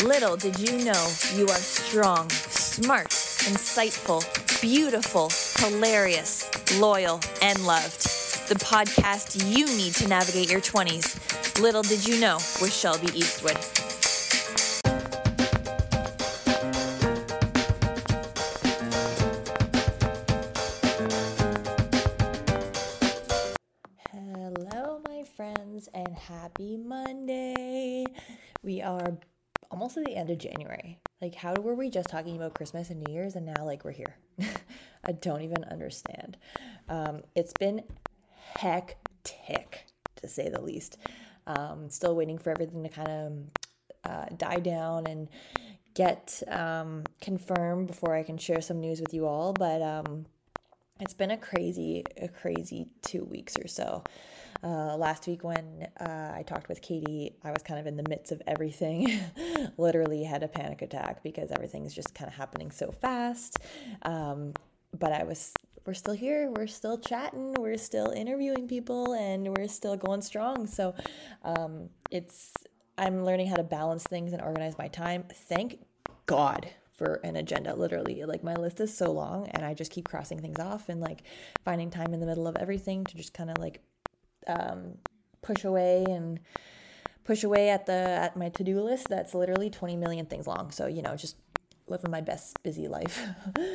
Little did you know you are strong, smart, insightful, beautiful, hilarious, loyal, and loved. The podcast you need to navigate your 20s. Little did you know with Shelby Eastwood. Hello, my friends, and happy Monday. We are almost at the end of January. Like, how were we just talking about Christmas and New Year's, and now, like, we're here? I don't even understand. Um, it's been hectic, to say the least. Um, still waiting for everything to kind of uh, die down and get um, confirmed before I can share some news with you all. But um, it's been a crazy, a crazy two weeks or so. Uh, last week when uh, I talked with Katie, I was kind of in the midst of everything. Literally had a panic attack because everything's just kind of happening so fast. Um, but I was, we're still here. We're still chatting. We're still interviewing people, and we're still going strong. So um, it's, I'm learning how to balance things and organize my time. Thank God for an agenda literally like my list is so long and i just keep crossing things off and like finding time in the middle of everything to just kind of like um, push away and push away at the at my to-do list that's literally 20 million things long. So you know just living my best busy life.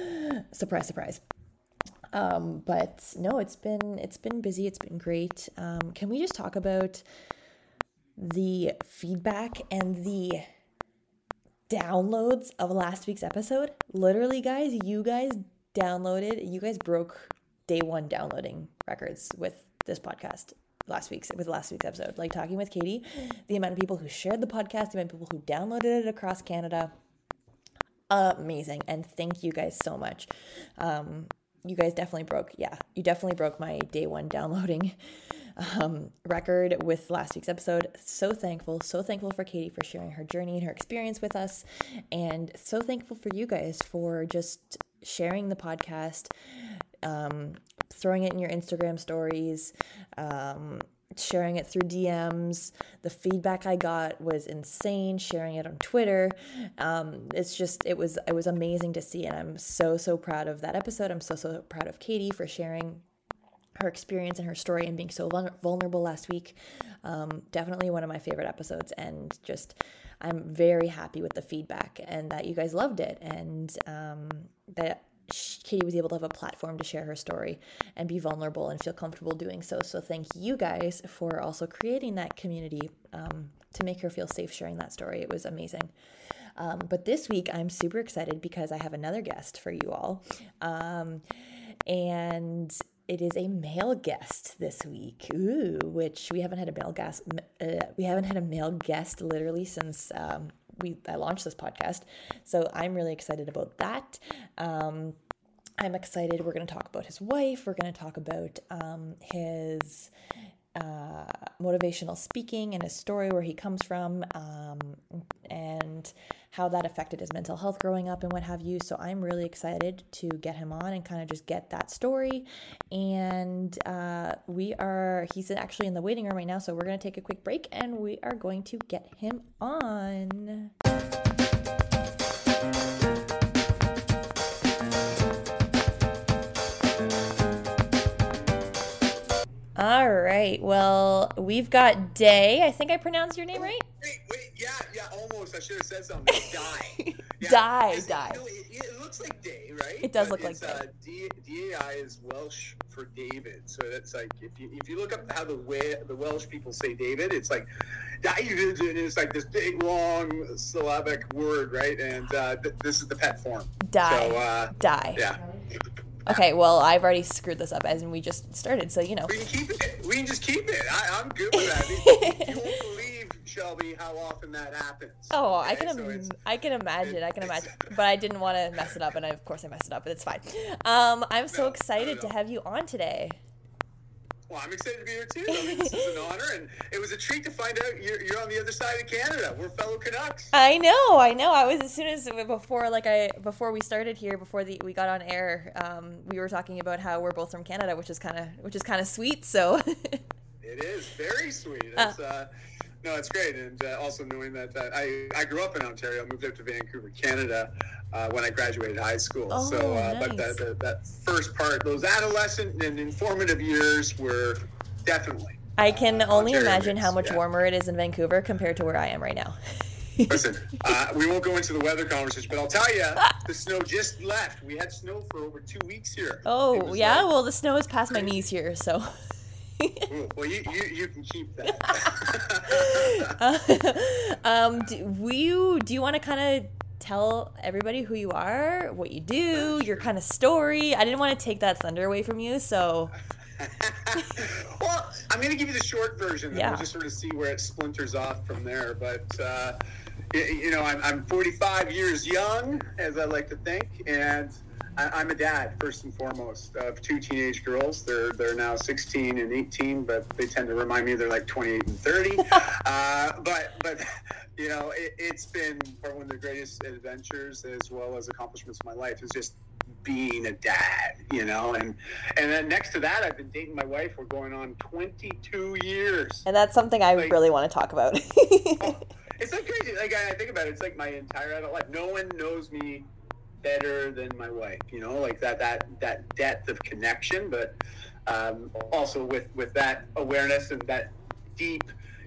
Surprise surprise. Um, but no it's been it's been busy. It's been great. Um, can we just talk about the feedback and the downloads of last week's episode. Literally, guys, you guys downloaded, you guys broke day one downloading records with this podcast last week's with last week's episode. Like talking with Katie, the amount of people who shared the podcast, the amount of people who downloaded it across Canada. Amazing. And thank you guys so much. Um, you guys definitely broke, yeah, you definitely broke my day one downloading um, record with last week's episode. So thankful, so thankful for Katie for sharing her journey and her experience with us, and so thankful for you guys for just sharing the podcast, um, throwing it in your Instagram stories. Um, sharing it through DMs. The feedback I got was insane. Sharing it on Twitter, um, it's just it was it was amazing to see, and I'm so so proud of that episode. I'm so so proud of Katie for sharing her experience and her story and being so vulnerable last week. Um, definitely one of my favorite episodes, and just I'm very happy with the feedback and that you guys loved it, and um, that Katie was able to have a platform to share her story and be vulnerable and feel comfortable doing so. So thank you guys for also creating that community um, to make her feel safe sharing that story. It was amazing. Um, but this week, I'm super excited because I have another guest for you all. Um, and it is a male guest this week. Ooh, which we haven't had a male guest. Uh, we haven't had a male guest literally since um, we I launched this podcast. So I'm really excited about that. Um, I'm excited. We're going to talk about his wife. We're going to talk about um, his uh, motivational speaking and his story, where he comes from, um, and how that affected his mental health growing up and what have you. So I'm really excited to get him on and kind of just get that story. And uh, we are, he's actually in the waiting room right now. So we're going to take a quick break and we are going to get him on. All right. Well, we've got Day. I think I pronounced your name right. Wait, wait, yeah, yeah, almost. I should have said something. Dai. Yeah. Dai, Dai. It, it, looks like day, right? It does but look like day. Uh, D, D-A-I is Welsh for David. So that's like, if you, if you look up how the way, the Welsh people say David, it's like, David, it's like this big, long syllabic word, right? And uh, th- this is the pet form. Dai. So, uh, Dai. Yeah. Okay, well, I've already screwed this up as in we just started, so you know. We can keep it. We can just keep it. I, am good with that. you won't believe, Shelby, how often that happens. Oh, okay? I can, so I can imagine. I can imagine. But I didn't want to mess it up, and I, of course I messed it up, but it's fine. Um, I'm so no, excited to have you on today. Well, I'm excited to be here too. I mean, this is an honor, and it was a treat to find out you're, you're on the other side of Canada. We're fellow Canucks. I know, I know. I was as soon as before, like I before we started here, before the we got on air, um, we were talking about how we're both from Canada, which is kind of which is kind of sweet. So it is very sweet. Uh, uh, no, it's great, and uh, also knowing that uh, I I grew up in Ontario, moved up to Vancouver, Canada, uh, when I graduated high school. Oh, so, uh, nice. but that, that that first part, those adolescent and informative years, were definitely. I can Uh, only Ontario imagine how much yeah. warmer it is in Vancouver compared to where I am right now. Listen, uh, we won't go into the weather conversation, but I'll tell you, the snow just left. We had snow for over two weeks here. Oh, yeah? like- Well, the snow is past my knees here, so. Well, you, you, you can keep that. um, do you do you want to kind of tell everybody who you are, what you do, your kind of story? I didn't want to take that thunder away from you, so well, I'm going to give you the short version, and Yeah. we'll just sort of see where it splinters off from there. But uh, you know, I'm, I'm 45 years young, as I like to think, and I, I'm a dad first and foremost of two teenage girls. They're they're now 16 and 18, but they tend to remind me they're like 28 and 30. uh, but but you know, it, it's been one of the greatest adventures as well as accomplishments of my life. Is just being a dad, you know, and and then next to that, I've been dating my wife. We're going on 22 years. and that's something I Like- really want to talk about. Oh, it's like crazy. Like I I think about it, it's like my entire adult life. No one knows me better than my wife. You know, like that that that depth of connection, but um, also with with that awareness and that deep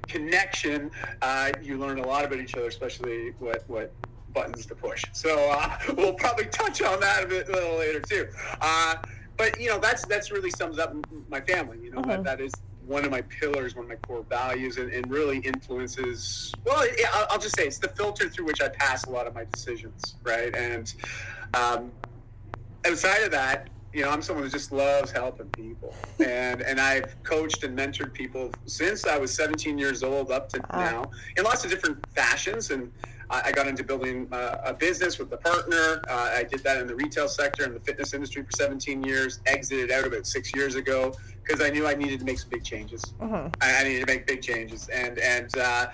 connection, uh, you learn a lot about each other, especially what what buttons to push. So uh, we'll probably touch on that a bit a little later too. Uh, but you know, that's that's really sums up my family. You know, that, that is one of my pillars, one of my core values, and, and really influences. Well, I'll, I'll just say it's the filter through which I pass a lot of my decisions, right? And um, outside of that, you know, I'm someone who just loves helping people, and and I've coached and mentored people since I was 17 years old up to Wow. now in lots of different fashions, and I I got into building uh, a business with a partner. Uh, I did that in the retail sector and the fitness industry for 17 years. Exited out about six years ago because I knew I needed to make some big changes. Mhm. I, I needed to make big changes, and and uh,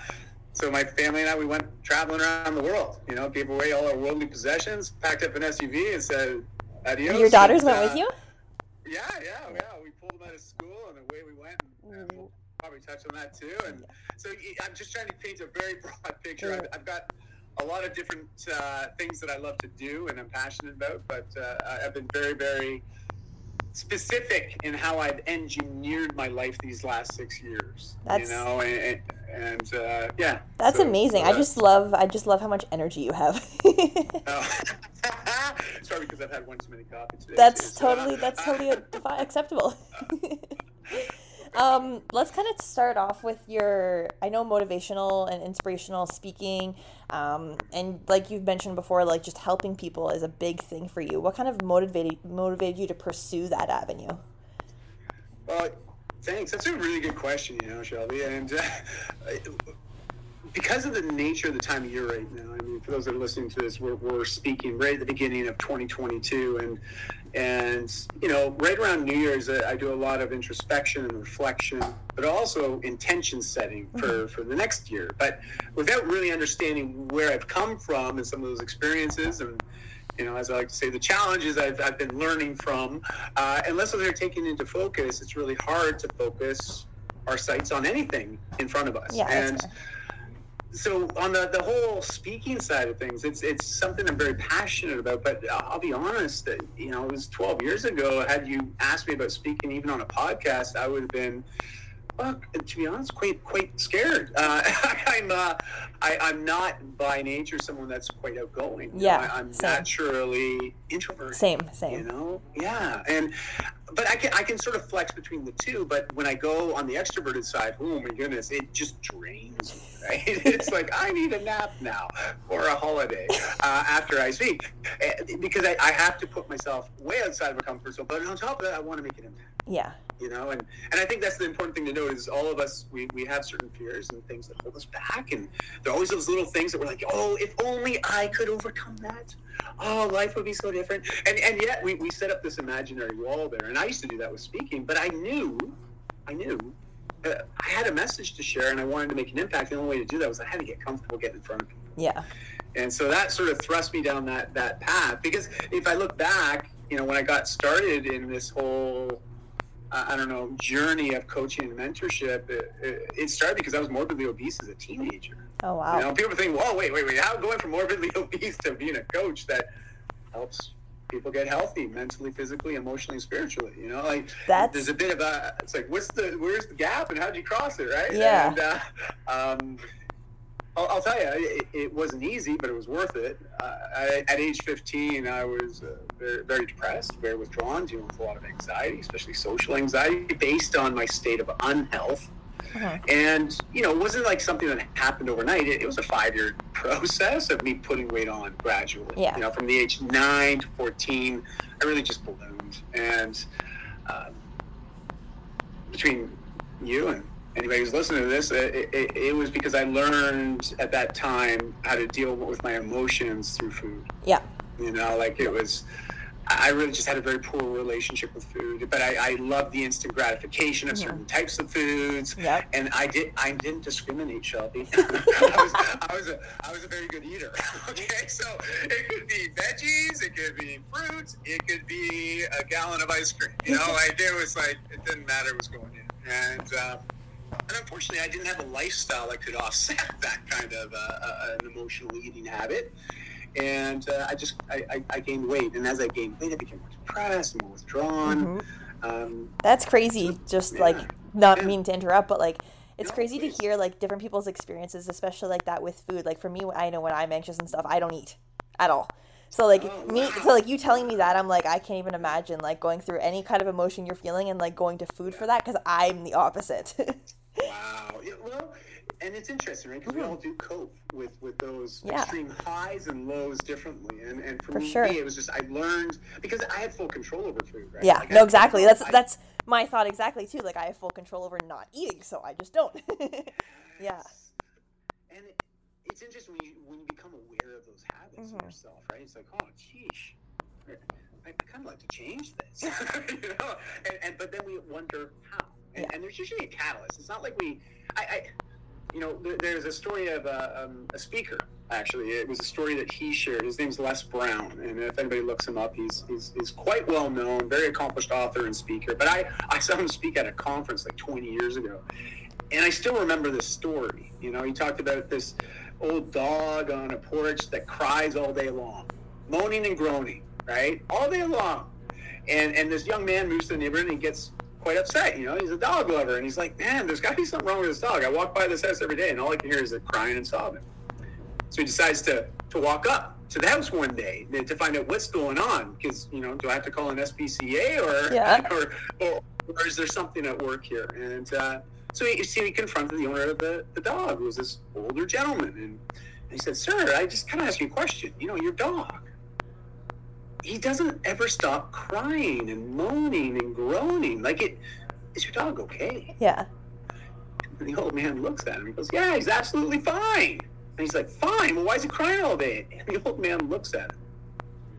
so my family and I we went traveling around the world. You know, gave away all our worldly possessions, packed up an SUV, and said adios. Your daughters and, went uh, with you? Yeah, yeah, yeah. We pulled them out of school, and away we went. And, and we'll probably touch on that too. And so I'm just trying to paint a very broad picture. I've, I've got a lot of different uh, things that I love to do and I'm passionate about, but uh, I've been very, very specific in how I've engineered my life these last six years. That's- you know, and, and uh, yeah. That's so- amazing. so I just love I just love how much energy you have. Oh. Sorry, because I've had one too many coffee today. that's too, so, uh, totally that's totally acceptable. um, let's kind of start off with your I know motivational and inspirational speaking, um, and like you've mentioned before, like just helping people is a big thing for you. What kind of motivated motivated you to pursue that avenue? Well, thanks. That's a really good question, you know, Shelby. And uh, because of the nature of the time of year right now, I mean, for those that are listening to this, we're, we're speaking right at the beginning of 2022, and and you know, right around New Year's, I do a lot of introspection and reflection, but also intention setting for for the next year. But without really understanding where I've come from and some of those experiences and you know, as I like to say, the challenges I've, I've been learning from, uh, unless those are taken into focus, it's really hard to focus our sights on anything in front of us. Yeah, and. So on the, the whole speaking side of things, it's it's something I'm very passionate about. But I'll be honest, that you know, it was 12 years ago. Had you asked me about speaking even on a podcast, I would have been. Well, to be honest, quite quite scared. Uh, I'm uh, I, I'm not by nature someone that's quite outgoing. You know, Yeah, I, I'm same. naturally introverted. Same, same. You know, yeah, and but I can I can sort of flex between the two. But when I go on the extroverted side, oh my goodness, it just drains me. Right? it's like I need a nap now or a holiday uh, after I speak Eh, because I, I have to put myself way outside of a comfort zone. But on top of that, I want to make an impact Yeah, you know? And and i think that's the important thing to note is all of us we, we have certain fears and things that hold us back. And there are always those little things that we're like oh if only i could overcome that. Oh life would be so different. And and yet we, we set up this imaginary wall there. And i used to do that with speaking but i knew i knew uh, i had a message to share and i wanted to make an impact. The only way to do that was i had to get comfortable getting in front of people. Yeah, and so that sort of thrust me down that that path. Because if I look back, you know, when I got started in this whole I don't know, journey of coaching and mentorship, it, it, it started because I was morbidly obese as a teenager. Oh wow! You know, people think, "Whoa, wait, wait, wait! How going from morbidly obese to being a coach that helps people get healthy mentally, physically, emotionally, spiritually?" You know, like That's- there's a bit of a. It's like, what's the where's the gap, and how would you cross it, right? Yeah. And, uh, um, I'll, I'll tell you, it, it wasn't easy, but it was worth it. Uh, I, at age 15, I was uh, very, very depressed, very withdrawn, dealing with a lot of anxiety, especially social anxiety, based on my state of unhealth. Uh-huh. And, you know, it wasn't like something that happened overnight. It, it was a five year process of me putting weight on gradually. Yeah. You know, from the age 9 to 14, I really just ballooned. And um, between you and anybody who's listening to this, it, it, it was because I learned at that time how to deal with my emotions through food. Yeah. You know, like it was, I really just had a very poor relationship with food. But I, I loved the instant gratification of certain types of foods. Yep. And I did, I didn't discriminate, Shelby. I was, I was a, I was a very good eater. Okay, so it could be veggies, it could be fruits, it could be a gallon of ice cream. You know, like it was like it didn't matter what was going in. And um, and unfortunately, I didn't have a lifestyle that could offset that kind of uh, uh, an emotional eating habit. And uh, I just I, I, I gained weight, and as I gained weight, I became more depressed, more withdrawn. Um, That's crazy. Just Yeah. like not Yeah. meaning to interrupt, but like it's No, crazy to hear like different people's experiences, especially like that with food. Like for me, I know when I'm anxious and stuff, I don't eat at all. So like Oh, me, wow. so like you telling me that, I'm like I can't even imagine like going through any kind of emotion you're feeling and like going to food for that because I'm the opposite. Wow. Yeah, well, and it's interesting, right? Because we all do cope with with those Mm-hmm. Yeah. extreme highs and lows differently. And and for, For me, sure. it was just I learned because I had full control over food. Right? yeah, Like, no, exactly. That's I- that's my thought exactly too. Like I have full control over not eating, so I just don't. yeah. And it, it's interesting when you when you become aware of those habits Mhm. in yourself, right? It's like, oh, geesh, I, I kind of like to change this, you know. And, and but then we wonder how. And, and there's usually a catalyst. It's not like we, I, I you know, there, there's a story of a, um, a speaker. Actually, it was a story that he shared. His name's Les Brown, and if anybody looks him up, he's he's, he's quite well known, very accomplished author and speaker. But I I saw him speak at a conference like 20 years ago, and I still remember this story. You know, he talked about this old dog on a porch that cries all day long, moaning and groaning, right, all day long. And and this young man moves to the neighborhood and he gets quite upset. You know, he's a dog lover, and he's like, man, there's got to be something wrong with this dog. I walk by this house every day, and all I can hear is it crying and sobbing. So he decides to to walk up to the house one day to find out what's going on. Because you know, do I have to call an SPCA or Yeah. or, or or is there something at work here? And uh, so he, so he confronted the owner of the, the dog, who was this older gentleman, and he said, "Sir, I just kind of ask you a question. You know, your dog, he doesn't ever stop crying and moaning and groaning. Like it, is your dog okay?" Yeah. And the old man looks at him and goes, Yeah, he's absolutely fine. And he's like, Fine, well, why is he crying all day? And the old man looks at him.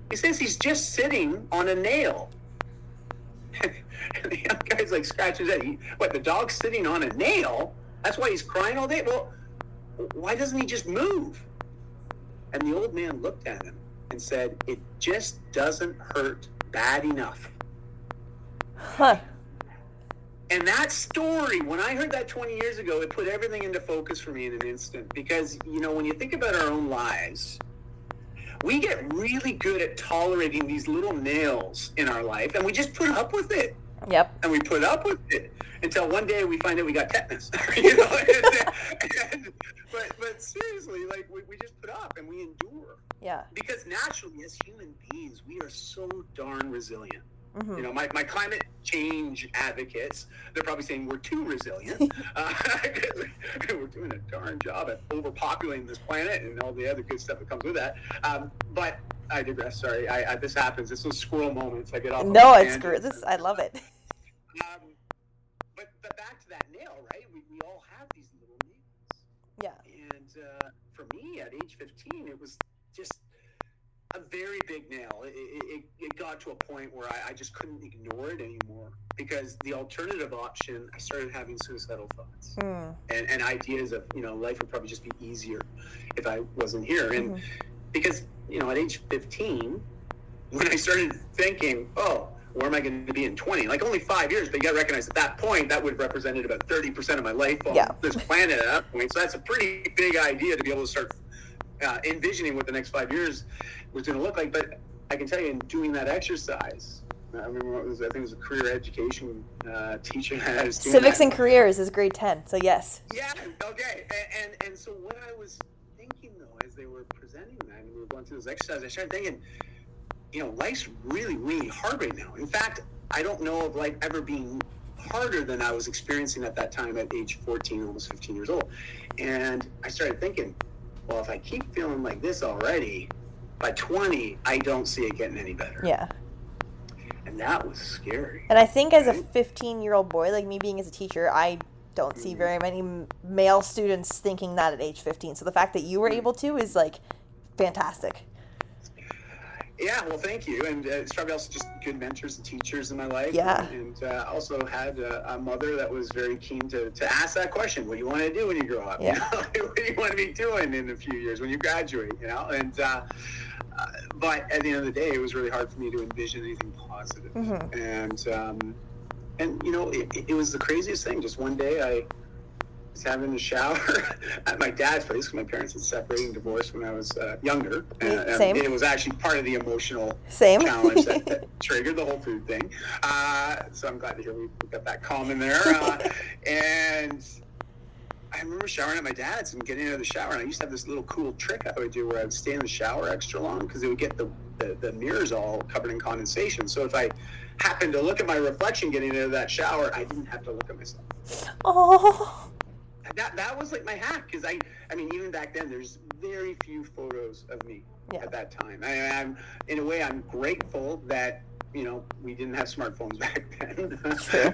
He says he's just sitting on a nail. and the young guy's like scratching his head. He, what, the dog's sitting on a nail? That's why he's crying all day? Well, why doesn't he just move? And the old man looked at him and said, It just doesn't hurt bad enough. Huh. And that story, when I heard that 20 years ago, it put everything into focus for me in an instant. Because, you know, when you think about our own lives, we get really good at tolerating these little nails in our life and we just put up with it. Yep. And we put up with it until one day we find out we got tetanus. you know? and, and, but, but seriously, like, we, we just put up and we endure. Yeah. Because naturally, as human beings, we are so darn resilient. hmm You know, my, my climate change advocates, they're probably saying we're too resilient. uh, we're doing a darn job at overpopulating this planet and all the other good stuff that comes with that. Um, but I digress. Sorry, I, I, this happens. It's those squirrel moments. I get off. No, it's great. This I love it. Um, but, but back to that nail, right? We, we all have these little nails. Yeah. And uh, for me, at age 15, it was just a very big nail. It, it, it, got to a point where I, I just couldn't ignore it anymore because the alternative option, I started having suicidal thoughts Mm. and, and ideas of, you know, life would probably just be easier if I wasn't here. And Mhm. because, you know, at age 15, when I started thinking, oh, where am I going to be in 20? Like only five years, but you got to recognize at that point that would have represented about 30% of my life on Yeah. this planet at that point. So that's a pretty big idea to be able to start uh, envisioning what the next five years was going to look like. But I can tell you, in doing that exercise, I remember it was, I think it was a career education uh, teacher. that I was doing Civics that. and careers is grade 10. So, yes. Yeah. Okay. And, and and so what I was thinking though, as they were presenting that, and we were going through those exercises, I started thinking, you know, life's really, really hard right now. In fact, I don't know of life ever being harder than I was experiencing at that time at age 14, almost 15 years old. And I started thinking, well, if I keep feeling like this already, by 20, I don't see it getting any better. Yeah. And that was scary. And I think as a 15 year old boy, like me being as a teacher, I don't see mm-hmm. very many male students thinking that at age 15. So the fact that you were mm. able to is like fantastic. Yeah, well, thank you. And uh, it's probably also just good mentors and teachers in my life. Yeah. And uh, also had a, a mother that was very keen to, to ask that question: What do you want to do when you grow up? Yeah. You know? what do you want to be doing in a few years when you graduate? You know. And uh, uh, but at the end of the day, it was really hard for me to envision anything positive. Mhm. And um, and you know, it, it was the craziest thing. Just one day, I was having a shower at my dad's place because my parents had separated and divorced when I was uh, younger. And, and it was actually part of the emotional Same. challenge that, that triggered the whole food thing. Uh, so I'm glad to hear we got that calm in there. Uh, and I remember showering at my dad's and getting out of the shower. And I used to have this little cool trick I would do where I would stay in the shower extra long because it would get the, the, the mirrors all covered in condensation. So if I happened to look at my reflection getting out of that shower, I didn't have to look at myself oh. That that was like my hack because I I mean even back then there's very few photos of me Yeah. at that time. I, I'm in a way I'm grateful that you know we didn't have smartphones back then.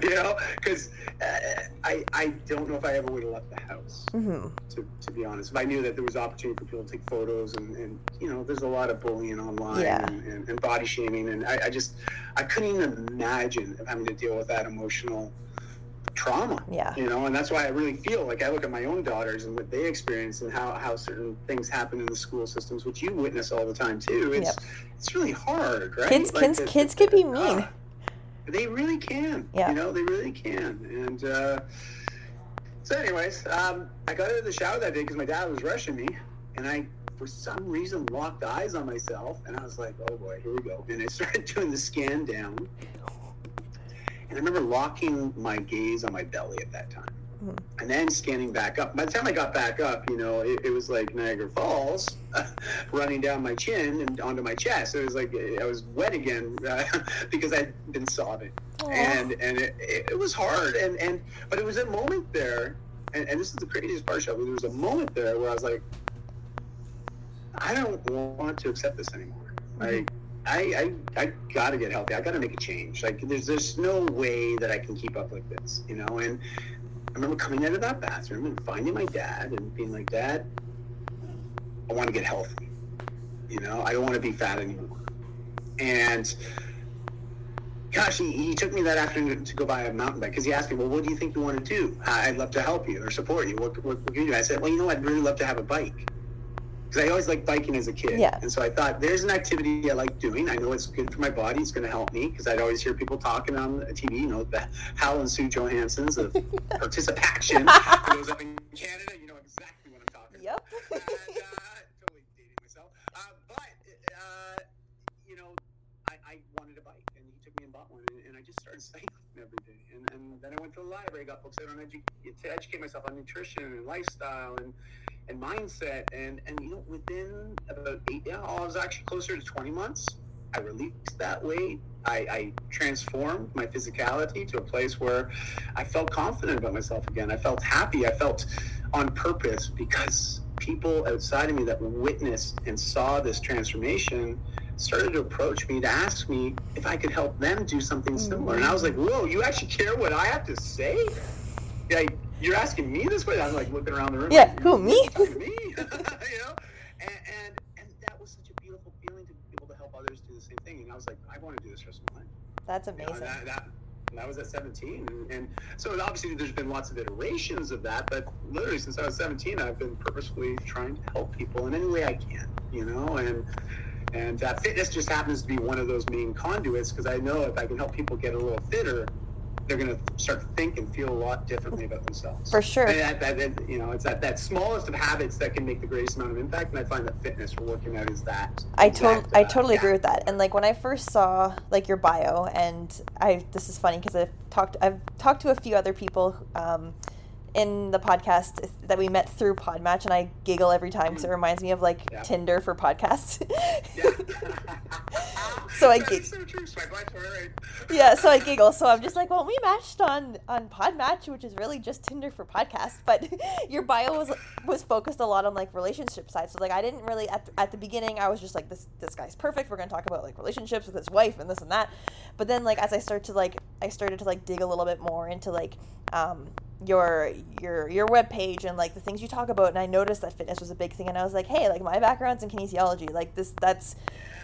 You know because uh, I I don't know if I ever would have left the house hmm to, to be honest. If I knew that there was opportunity for people to take photos and, and you know, there's a lot of bullying online Yeah. and, and, and body shaming. And I, I just, I couldn't even imagine having to deal with that emotional trauma, Yeah. you know, and that's why I really feel like I look at my own daughters and what they experience and how, how certain things happen in the school systems, which you witness all the time too. It's, Yep. it's really hard, right? Kids, Like, kids, the- kids could be mean. Ah, they really can. Yeah. You know, they really can. And uh, so, anyways, um, I got out of the shower that day because my dad was rushing me, and I, for some reason, locked eyes on myself, and I was like, "Oh boy, here we go." And I started doing the scan down, I remember locking my gaze on my belly at that time. Mhm. And then scanning back up. By the time I got back up, you know, it, it was like Niagara Falls running down my chin and onto my chest. It was like I was wet again uh, because I'd been sobbing Aw. and and it, it, it was hard and and but it was a moment there and, and this is the craziest part Shelby, there was a moment there where i was like i don't want to accept this anymore like I, I i gotta get healthy i gotta make a change like there's there's no way that i can keep up like this you know and i remember coming out of that bathroom and finding my dad and being like dad i want to get healthy you know i don't want to be fat anymore and gosh, he, he took me that afternoon to go buy a mountain bike because he asked me, well, what do you think you want to do? I'd love to help you or support you. What, what, what can you do? I said, well, you know, I'd really love to have a bike because I always liked biking as a kid. Yeah. And so I thought, there's an activity I like doing. I know it's good for my body. It's going to help me because I'd always hear people talking on the TV, you know, the Hal and Sue Johansson's of ParticipACTION. for those up in Canada, you know exactly what I'm talking about Yep. and, uh, totally dating myself. Uh, but uh, you know, I, I wanted a bike, and he took me and bought one, and, and I just started cycling every day. And, and then I went to the library, got books out on edu- to educate myself on nutrition and lifestyle and and mindset. And and you know, within about eight, yeah, I was actually closer to twenty months. I released that weight. I, I transformed my physicality to a place where I felt confident about myself again. I felt happy. I felt on purpose because people outside of me that witnessed and saw this transformation started to approach me to ask me if I could help them do something similar. And I was like, whoa, you actually care what I have to say? Like, you're asking me this question? I'm like looking around the room. Yeah, like, who, me? Me? you know? And, and, and that was such a beautiful feeling to be able to help others do the same thing. And I was like, I want to do this for the rest of my life. That's You know, amazing. that, that, that was at 17. And, and so obviously there's been lots of iterations of that, but literally since I was 17, I've been purposefully trying to help people in any way I can, you know? And And uh, fitness just happens to be one of those main conduits because I know if I can help people get a little fitter, they're going to start to think and feel a lot differently about themselves. For sure. And that, that, you know, it's that, that smallest of habits that can make the greatest amount of impact. And I find that fitness for working out is that. I exact, totally, I uh, totally yeah. agree with that. And like when I first saw like your bio, and I this is funny because I've talked, I've talked to a few other people um, in the podcast that we met through Podmatch, and I giggle every time because it reminds me of like Yeah. Tinder for podcasts. Yeah. so I is so true. Swipe left, swipe right. yeah, so I giggle. So I'm just like, well, we matched on on Podmatch, which is really just Tinder for podcasts. But your bio was was focused a lot on like relationship side. So like, I didn't really at, at the beginning. I was just like, this this guy's perfect. We're gonna talk about like relationships with his wife and this and that. But then like as I start to like, I started to like dig a little bit more into like um your your your web page and like the things you talk about and I noticed that fitness was a big thing and I was like hey like my background's in kinesiology like this that's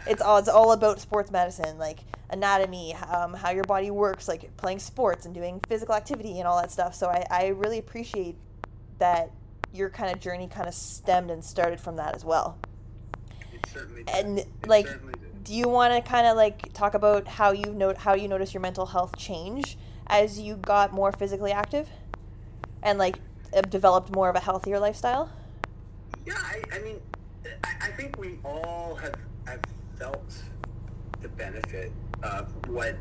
it's all it's all about sports medicine like anatomy um, how your body works like playing sports and doing physical activity and all that stuff so I, I really appreciate that your kind of journey kind of stemmed and started from that as well It certainly did. and It like certainly did. do you want to kind of like talk about how you know how you notice your mental health change as you got more physically active and like developed more of a healthier lifestyle Yeah, I, I mean, I, I think we all have, have felt the benefit of what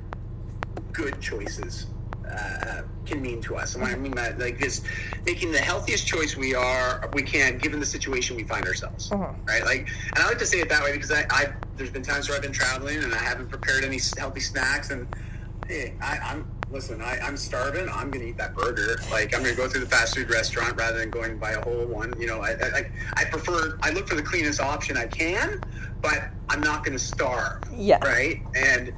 good choices uh, can mean to us. And what I mean by like this, making the healthiest choice we are, we can, given the situation we find ourselves, Mhm. right? Like, and I like to say it that way because I, I, there's been times where I've been traveling and I haven't prepared any healthy snacks, and hey, I, I'm listen, I, I'm starving. I'm gonna eat that burger. Like, I'm gonna go through the fast food restaurant rather than going buy a whole one. You know, I, I, I- I prefer, I look for the cleanest option I can, but I'm not gonna starve yeah right? And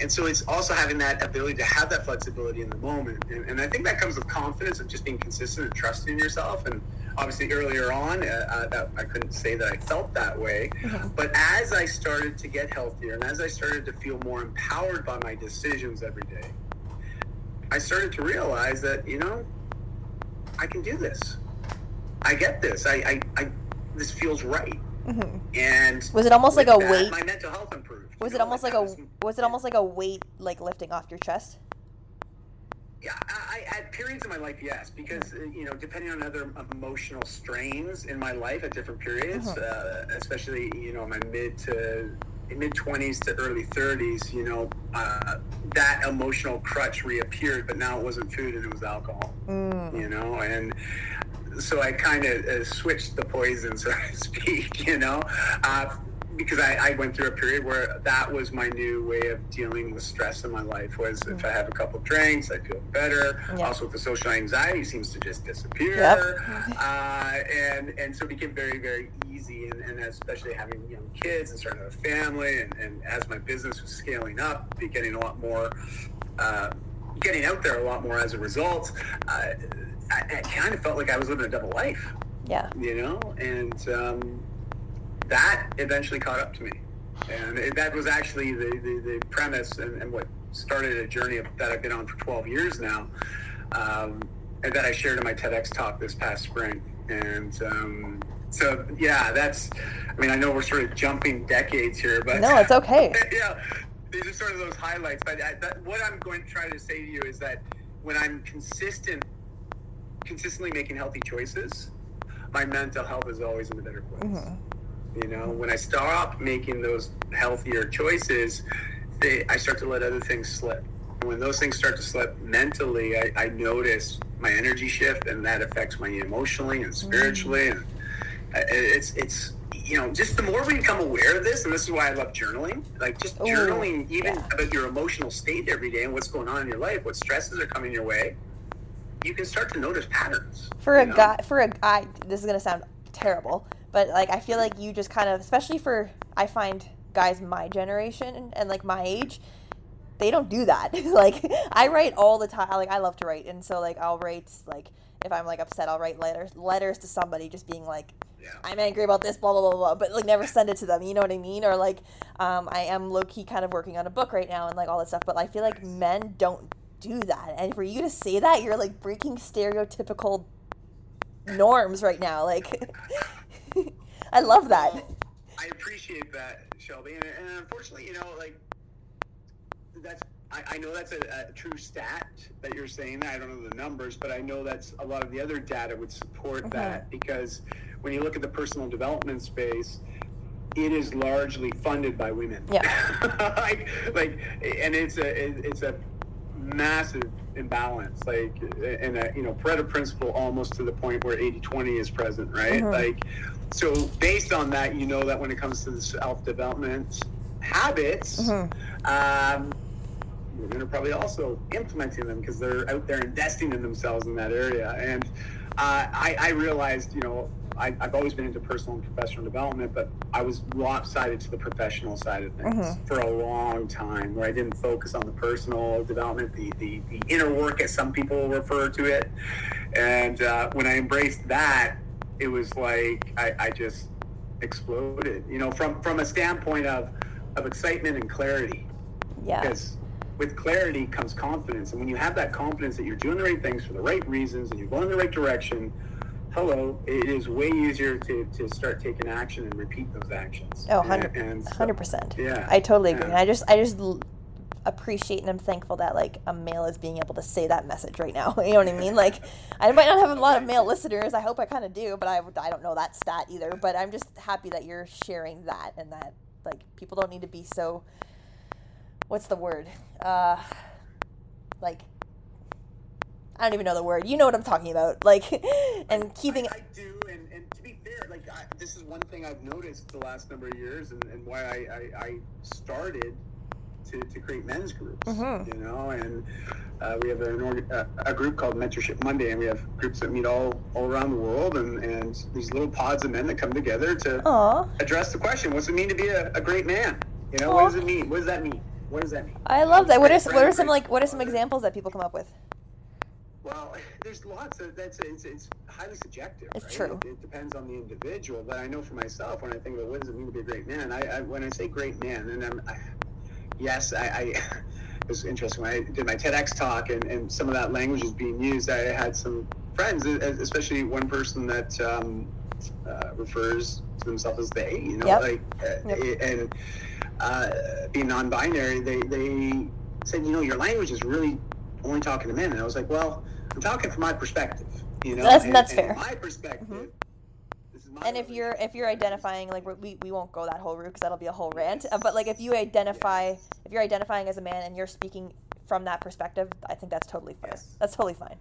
and so it's also having that ability to have that flexibility in the moment, and, and I think that comes with confidence of just being consistent and trusting yourself. And obviously, earlier on, uh, uh, that I couldn't say that I felt that way, Mhm. but as I started to get healthier and as I started to feel more empowered by my decisions every day, I started to realize that you know I can do this. I get this. I, I, I this feels right. Mhm. And was it almost like a that, weight My mental health improved. was You it know, almost like that a was- was it almost like a weight like lifting off your chest Yeah, I, I at periods in my life, yes, because uh, you know, depending on other emotional strains in my life at different periods, Mhm. uh, especially you know my mid to mid twenties to early thirties, you know, uh, that emotional crutch reappeared, but now it wasn't food and it was alcohol, mm. you know, and so I kind of uh, switched the poison, so to speak, you know, uh, because I, I went through a period where that was my new way of dealing with stress in my life. Was if I have a couple drinks, I feel better. Yeah. Also, the social anxiety seems to just disappear, Yep. uh, and and so it became very very easy. And, and especially having young kids and starting a family, and, and as my business was scaling up, be getting a lot more. Uh, getting out there a lot more as a result, uh, I, I kind of felt like I was living a double life, yeah you know, and um, that eventually caught up to me, and it, that was actually the, the, the premise and, and what started a journey of, that I've been on for 12 years now, um, and that I shared in my TEDx talk this past spring, and um, so yeah, that's. I mean, I know we're sort of jumping decades here, but no it's okay yeah, these are sort of those highlights. But I, that, what I'm going to try to say to you is that when I'm consistent, consistently making healthy choices, my mental health is always in a better place. Mhm. You know, when I stop making those healthier choices, they, I start to let other things slip. When those things start to slip mentally, I, I notice my energy shift, and that affects me emotionally and spiritually. And it's it's you know just the more we become aware of this, and this is why I love journaling. Like just Ooh, journaling, even yeah. about your emotional state every day and what's going on in your life, what stresses are coming your way. You can start to notice patterns. for a know? guy for a guy this is gonna sound terrible but like i feel like you just kind of especially for i find guys my generation and, and like my age they don't do that like i write all the time like i love to write and so like i'll write like if i'm like upset i'll write letters letters to somebody just being like Yeah. i'm angry about this blah blah blah blah but like never send it to them you know what i mean or like um, i am low-key kind of working on a book right now and like all that stuff but i feel like men don't do that and for you to say that you're like breaking stereotypical norms right now like i love that I appreciate that, Shelby, and, and unfortunately, you know, like that's I, I know that's a, a, true stat that you're saying. I don't know the numbers, but I know that's a lot of the other data would support mm-hmm. that because when you look at the personal development space, it is largely funded by women. Yeah. like, like, and it's a it's a massive imbalance. Like, and a you know Pareto principle almost to the point where 80-20 is present, right? Mm-hmm. Like, so based on that, you know that when it comes to the self development habits. Mm-hmm. Um, women are probably also implementing them because they're out there investing in themselves in that area. And uh, I, I, realized, you know, I, have always been into personal and professional development, but I was lopsided to the professional side of things mm-hmm. for a long time, where I didn't focus on the personal development, the, the, the inner work, as some people refer to it. And uh, when I embraced that, it was like I, I just exploded, you know, from, from a standpoint of, of excitement and clarity. Yeah. Because with clarity comes confidence. And when you have that confidence that you're doing the right things for the right reasons and you're going in the right direction, hello, it is way easier to, to start taking action and repeat those actions. Oh, 100 and, so, 100%. Yeah. I totally agree. Yeah. I just I just appreciate and I'm thankful that like a male is being able to say that message right now. you know what I mean? Like I might not have a lot of male listeners. I hope I kind of do, but I I don't know that stat either, but I'm just happy that you're sharing that and that like people don't need to be so what's the word? Uh, like I don't even know the word. You know what I'm talking about. Like, and keeping. I, I do, and, and to be fair, like I, this is one thing I've noticed the last number of years, and, and why I, I, I started to, to create men's groups. Mm-hmm. You know, and uh, we have an uh, a group called Mentorship Monday, and we have groups that meet all all around the world, and, and these little pods of men that come together to Aww. address the question: What's it mean to be a, a great man? You know, Aww. what does it mean? What does that mean? What does that mean? I love that. What are what are some like what are some examples that people come up with? Well, there's lots of that's it's, it's highly subjective. It's right? true. It, it, depends on the individual, but I know for myself when I think about what does it mean to be a great man, I, I when I say great man, and I'm I, yes, I, I it was interesting when I did my TEDx talk and, and some of that language is being used. I had some friends, especially one person that um, uh, refers to themselves as they, you know, yep. like uh, yep. and uh, being non-binary, they they said, you know, your language is really only talking to men, and I was like, well, I'm talking from my perspective, you know. That's and, that's and fair. My perspective. Mm-hmm. And if you're if you're identifying like we, we won't go that whole route because that'll be a whole rant. Uh, but like if you identify yes. if you're identifying as a man and you're speaking from that perspective, I think that's totally fine. Yes. That's totally fine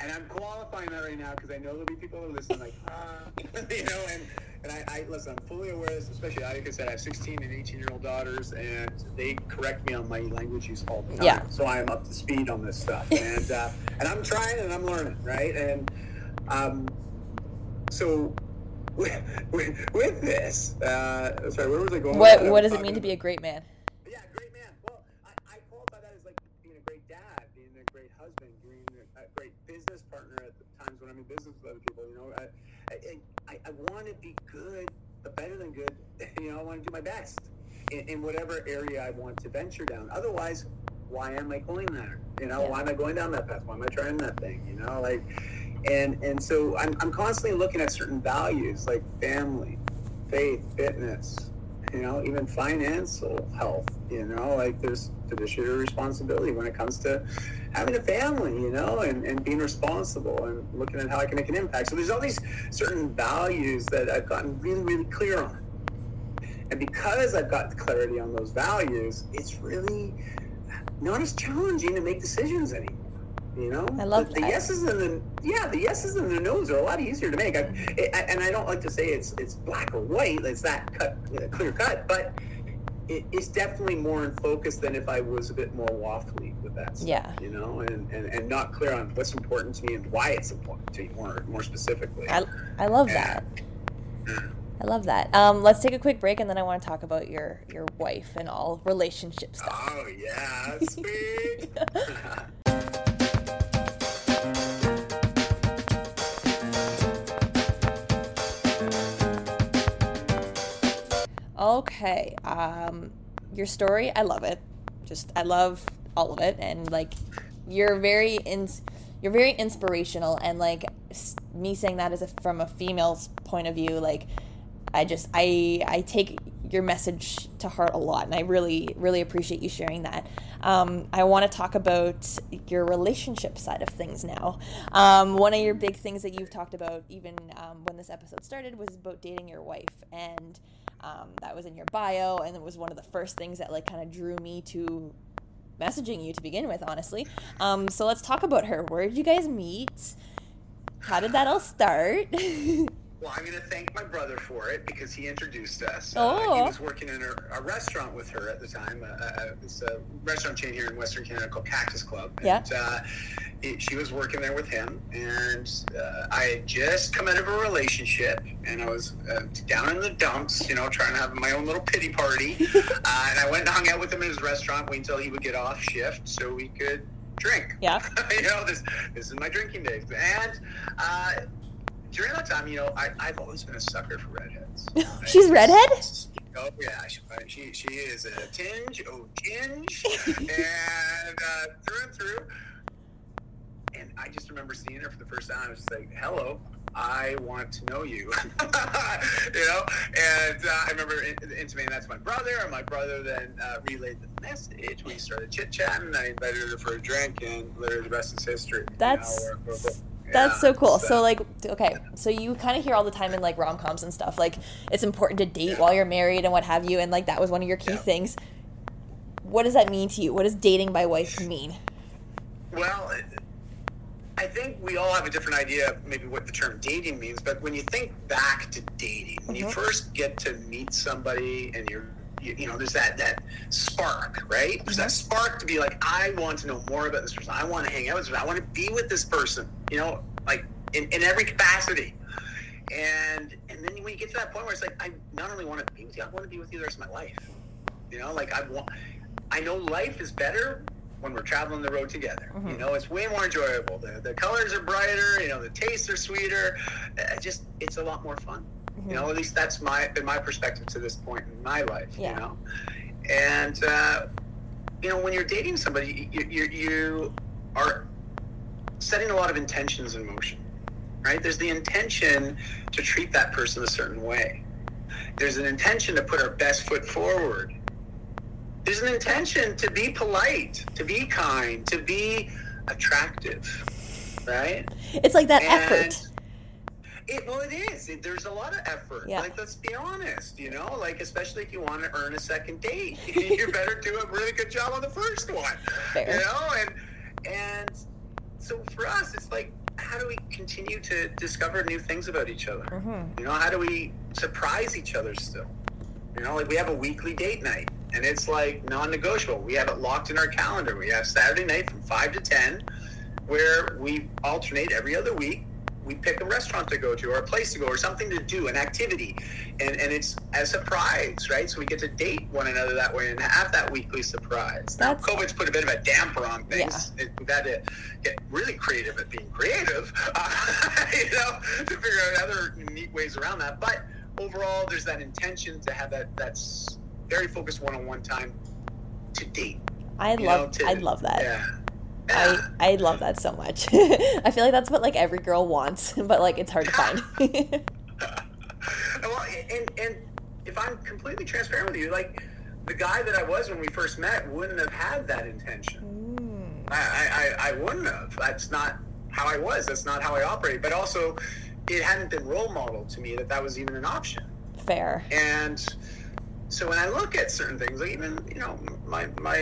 and I'm qualifying that right now because I know there'll be people who listen like, ah, you know, and, and I, I, listen, I'm fully aware of this, especially like I said, I have 16 and 18 year old daughters, and they correct me on my language use all the time. Yeah. So I am up to speed on this stuff, and uh, and I'm trying and I'm learning, right? And um, so with, with, with this, uh, sorry, where was I going? What What does it mean to be a great man? I, I want to be good, but better than good. You know, I want to do my best in, in whatever area I want to venture down. Otherwise, why am I going there? You know, yeah. why am I going down that path? Why am I trying that thing? You know, like, and and so I'm, I'm constantly looking at certain values like family, faith, fitness, you know, even financial health. You know, like there's fiduciary responsibility when it comes to having a family, you know, and, and being responsible and looking at how I can make an impact. So there's all these certain values that I've gotten really, really clear on. And because I've got clarity on those values, it's really not as challenging to make decisions anymore. You know, I love the, the yeses and the yeah, the yeses and the nos are a lot easier to make. I, it, and I don't like to say it's it's black or white. It's that cut, clear cut, but it, it's definitely more in focus than if I was a bit more waffly with that stuff, yeah. you know, and, and, and not clear on what's important to me and why it's important to me more, more specifically. I, I love that. I love that. Um, let's take a quick break, and then I want to talk about your your wife and all relationship stuff. Oh yeah, sweet. Okay. Um, your story, I love it. Just I love all of it, and like you're very in, you're very inspirational, and like me saying that as a, from a female's point of view, like I just I I take your message to heart a lot, and I really really appreciate you sharing that. Um, I want to talk about your relationship side of things now. Um, one of your big things that you've talked about, even um, when this episode started, was about dating your wife, and um, that was in your bio, and it was one of the first things that like kind of drew me to messaging you to begin with, honestly. Um, so let's talk about her. Where did you guys meet? How did that all start? Well, I'm going to thank my brother for it because he introduced us. Oh. Uh, he was working in a, a restaurant with her at the time. Uh, uh, it's a restaurant chain here in Western Canada called Cactus Club. Yeah. And, uh, it, she was working there with him, and uh, I had just come out of a relationship, and I was uh, down in the dumps, you know, trying to have my own little pity party. uh, and I went and hung out with him in his restaurant, waiting until he would get off shift so we could drink. Yeah. you know, this this is my drinking days, and. Uh, during that time, you know, I, I've always been a sucker for redheads. She's redhead? Oh yeah, she, she, she is a tinge, oh tinge, and uh, through and through. And I just remember seeing her for the first time. I was just like, "Hello, I want to know you," you know. And uh, I remember in- intimating that to my brother, and my brother then uh, relayed the message. We started chit chatting. I invited her for a drink, and literally the rest is history. you know, That's- we're- we're- we're- That's so cool. So like, okay, so you kind of hear all the time in like rom coms and stuff, like it's important to date while you're married and what have you, and like that was one of your key Yeah. things. What does that mean to you? What does dating by wife mean? Well, I think we all have a different idea of maybe what the term dating means, but when you think back to dating, when you Mhm. first get to meet somebody and you're you, you know, there's that that spark, right? There's that mm-hmm. spark to be like, I want to know more about this person. I want to hang out with this person. I want to be with this person. You know, like in, in every capacity. And and then when you get to that point where it's like, I not only want to be with you, I want to be with you the rest of my life. You know, like I want. I know life is better when we're traveling the road together. Mhm. You know, it's way more enjoyable. The, the colors are brighter. You know, the tastes are sweeter. Uh, just it's a lot more fun. You know, at least that's my been my perspective to this point in my life. Yeah. You know, and uh, you know when you're dating somebody, you, you you are setting a lot of intentions in motion. Right? There's the intention to treat that person a certain way. There's an intention to put our best foot forward. There's an intention to be polite, to be kind, to be attractive. Right? It's like that And- effort. It, well, it is. It, there's a lot of effort. Yeah. Like, let's be honest, you know, like, especially if you want to earn a second date, you better do a really good job on the first one. Fair. You know, and, and so for us, it's like, how do we continue to discover new things about each other? Mhm. You know, how do we surprise each other still? You know, like we have a weekly date night and it's like non negotiable. We have it locked in our calendar. We have Saturday night from 5 to 10 where we alternate every other week. We pick a restaurant to go to or a place to go or something to do, an activity. And, and it's a surprise, right? So we get to date one another that way and have that weekly surprise. Now, COVID's put a bit of a damper on things. It, we've had to get really creative at being creative, uh, you know, to figure out other neat ways around that. But overall, there's that intention to have that that's very focused one-on-one time to date. I love know, to- I love that. Yeah. I, I love that so much. I feel like that's what like every girl wants, but like it's hard to find. well, and and if I'm completely transparent with you, like the guy that I was when we first met wouldn't have had that intention. Mm, I, I, I I wouldn't have. That's not how I was. That's not how I operate. But also, it hadn't been role modeled to me that that was even an option. fair. And so when I look at certain things, like even you know my my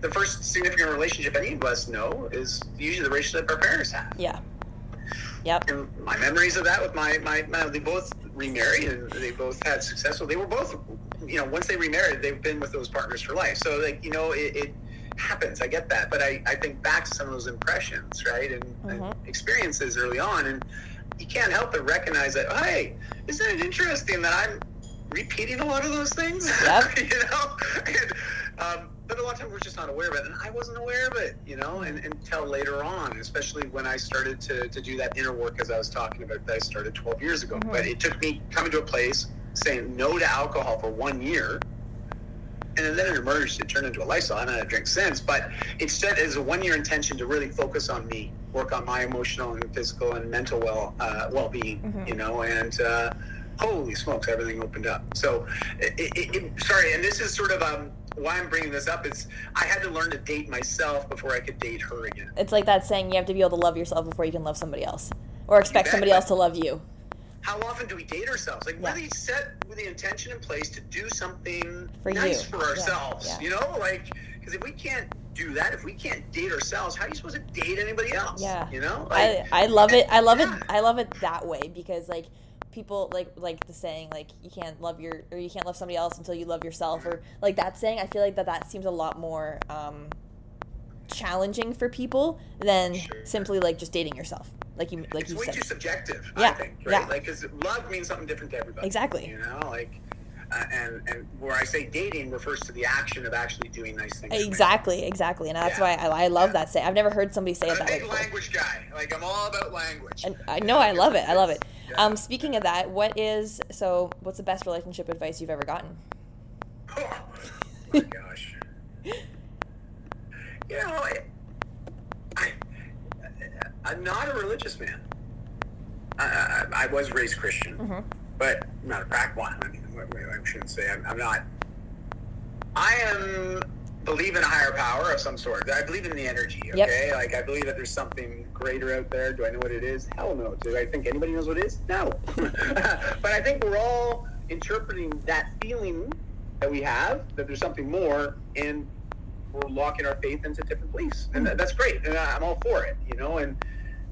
the first significant relationship any of us know is usually the relationship our parents have. Yeah. Yep. And my memories of that with my, my, my they both remarried and they both had successful. They were both, you know, once they remarried, they've been with those partners for life. So like, you know, it, it happens. I get that, but I, I think back to some of those impressions, right, and, and Mhm. experiences early on, and you can't help but recognize that. Hey, isn't it interesting that I'm repeating a lot of those things? Yep. you know, and, um, but a lot of times we're just not aware of it, and I wasn't aware of it, you know, and, until later on, especially when I started to, to do that inner work, as I was talking about, that I started 12 years ago. Mhm. But it took me coming to a place saying no to alcohol for one year, and then it emerged. It turned into a lifestyle. I haven't had a drink since, but instead, as a one-year intention to really focus on me, work on my emotional and physical and mental well uh, well-being, Mhm. you know, and uh, holy smokes, everything opened up. So, it, it, it, sorry, and this is sort of um, why I'm bringing this up is I had to learn to date myself before I could date her again. It's like that saying you have to be able to love yourself before you can love somebody else, or expect somebody else to love you. How often do we date ourselves? Like, Yeah. really set with the intention in place to do something For nice you. for ourselves. yeah. You know, like, because if we can't do that, if we can't date ourselves, how are you supposed to date anybody else? Yeah. You know, I I love it. I love it. I love it that way because like people like like the saying like you can't love your or you can't love somebody else until you love yourself or like that saying. I feel like that that seems a lot more um, challenging for people than Sure. simply like just dating yourself. Like you like it's you way said. too subjective. I Yeah, think, right? yeah. Like, because love means something different to everybody. Exactly. You know, like, uh, and and where I say dating refers to the action of actually doing nice things. Exactly, exactly, and that's Yeah. why I, I love Yeah. that say. I've never heard somebody say it I'm a that way big language guy. Like, I'm all about language. And I know I love it. I love it. Yeah. Um, speaking of that, what is so? What's the best relationship advice you've ever gotten? Oh my gosh. You know, I, I, I'm not a religious man. I, I, I was raised Christian, Mhm. but not a crack one. I mean, I shouldn't say I'm, I'm not. I am believe in a higher power of some sort. I believe in the energy. Yep. Okay, like I believe that there's something greater out there. Do I know what it is? Hell no. Do I think anybody knows what it is? No. but I think we're all interpreting that feeling that we have that there's something more, and we're locking our faith into different beliefs, and that, that's great, and I'm all for it, you know. And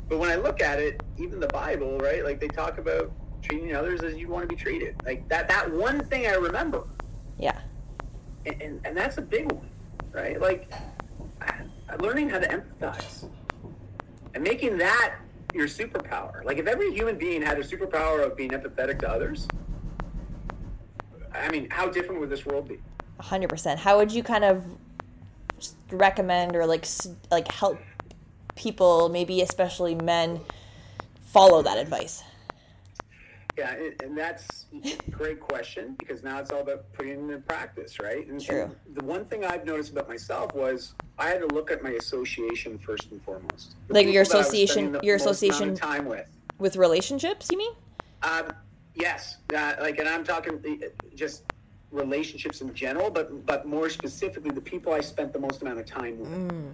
but when I look at it, even the Bible, right? Like they talk about treating others as you want to be treated. Like that. That one thing I remember Yeah. and, and, and that's a big one, right? Like learning how to empathize and making that your superpower. Like if every human being had a superpower of being empathetic to others, I mean, how different would this world be? hundred percent. How would you kind of recommend or like like help people, maybe especially men, follow that advice? Yeah, and, and that's a great question because now it's all about putting it in practice, right? And, True. and the one thing I've noticed about myself was I had to look at my association first and foremost. The Like your people that I was association- your most amount of association- time with. With relationships, you mean? Um, yes, uh, like, and I'm talking uh, just relationships in general, but but more specifically, the people I spent the most amount of time with.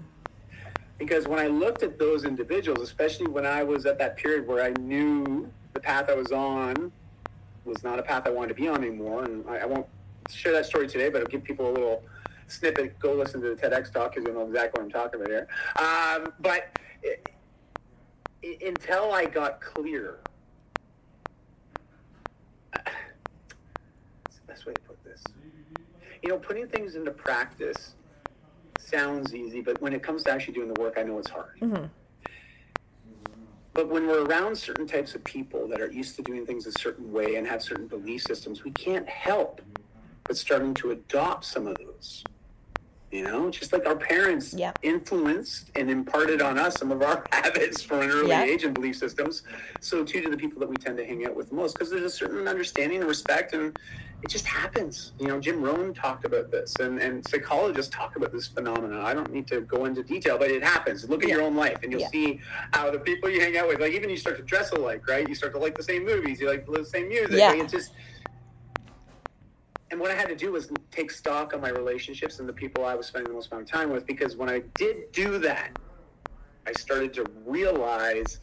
Because when I looked at those individuals, especially when I was at that period where I knew the path I was on was not a path I wanted to be on anymore, and I, I won't share that story today, but I'll give people a little snippet. Go listen to the TEDx talk because you'll know exactly what I'm talking about here. Um, but it, i until I got clear What's the best way to put this? You know, putting things into practice sounds easy, but when it comes to actually doing the work, I know it's hard. Mhm. But when we're around certain types of people that are used to doing things a certain way and have certain belief systems, we can't help but starting to adopt some of those. You know, just like our parents Yeah. influenced and imparted on us some of our habits from an early Yeah. age and belief systems, so too do the people that we tend to hang out with the most because there's a certain understanding and respect and it just happens. You know, Jim Rohn talked about this and, and psychologists talk about this phenomenon. I don't need to go into detail, but it happens. Look at Yeah. your own life and you'll see how the people you hang out with, like even you start to dress alike, right? You start to like the same movies, you like the same music. Yeah. Like, it just and what I had to do was take stock of my relationships and the people I was spending the most amount of time with because when I did do that, I started to realize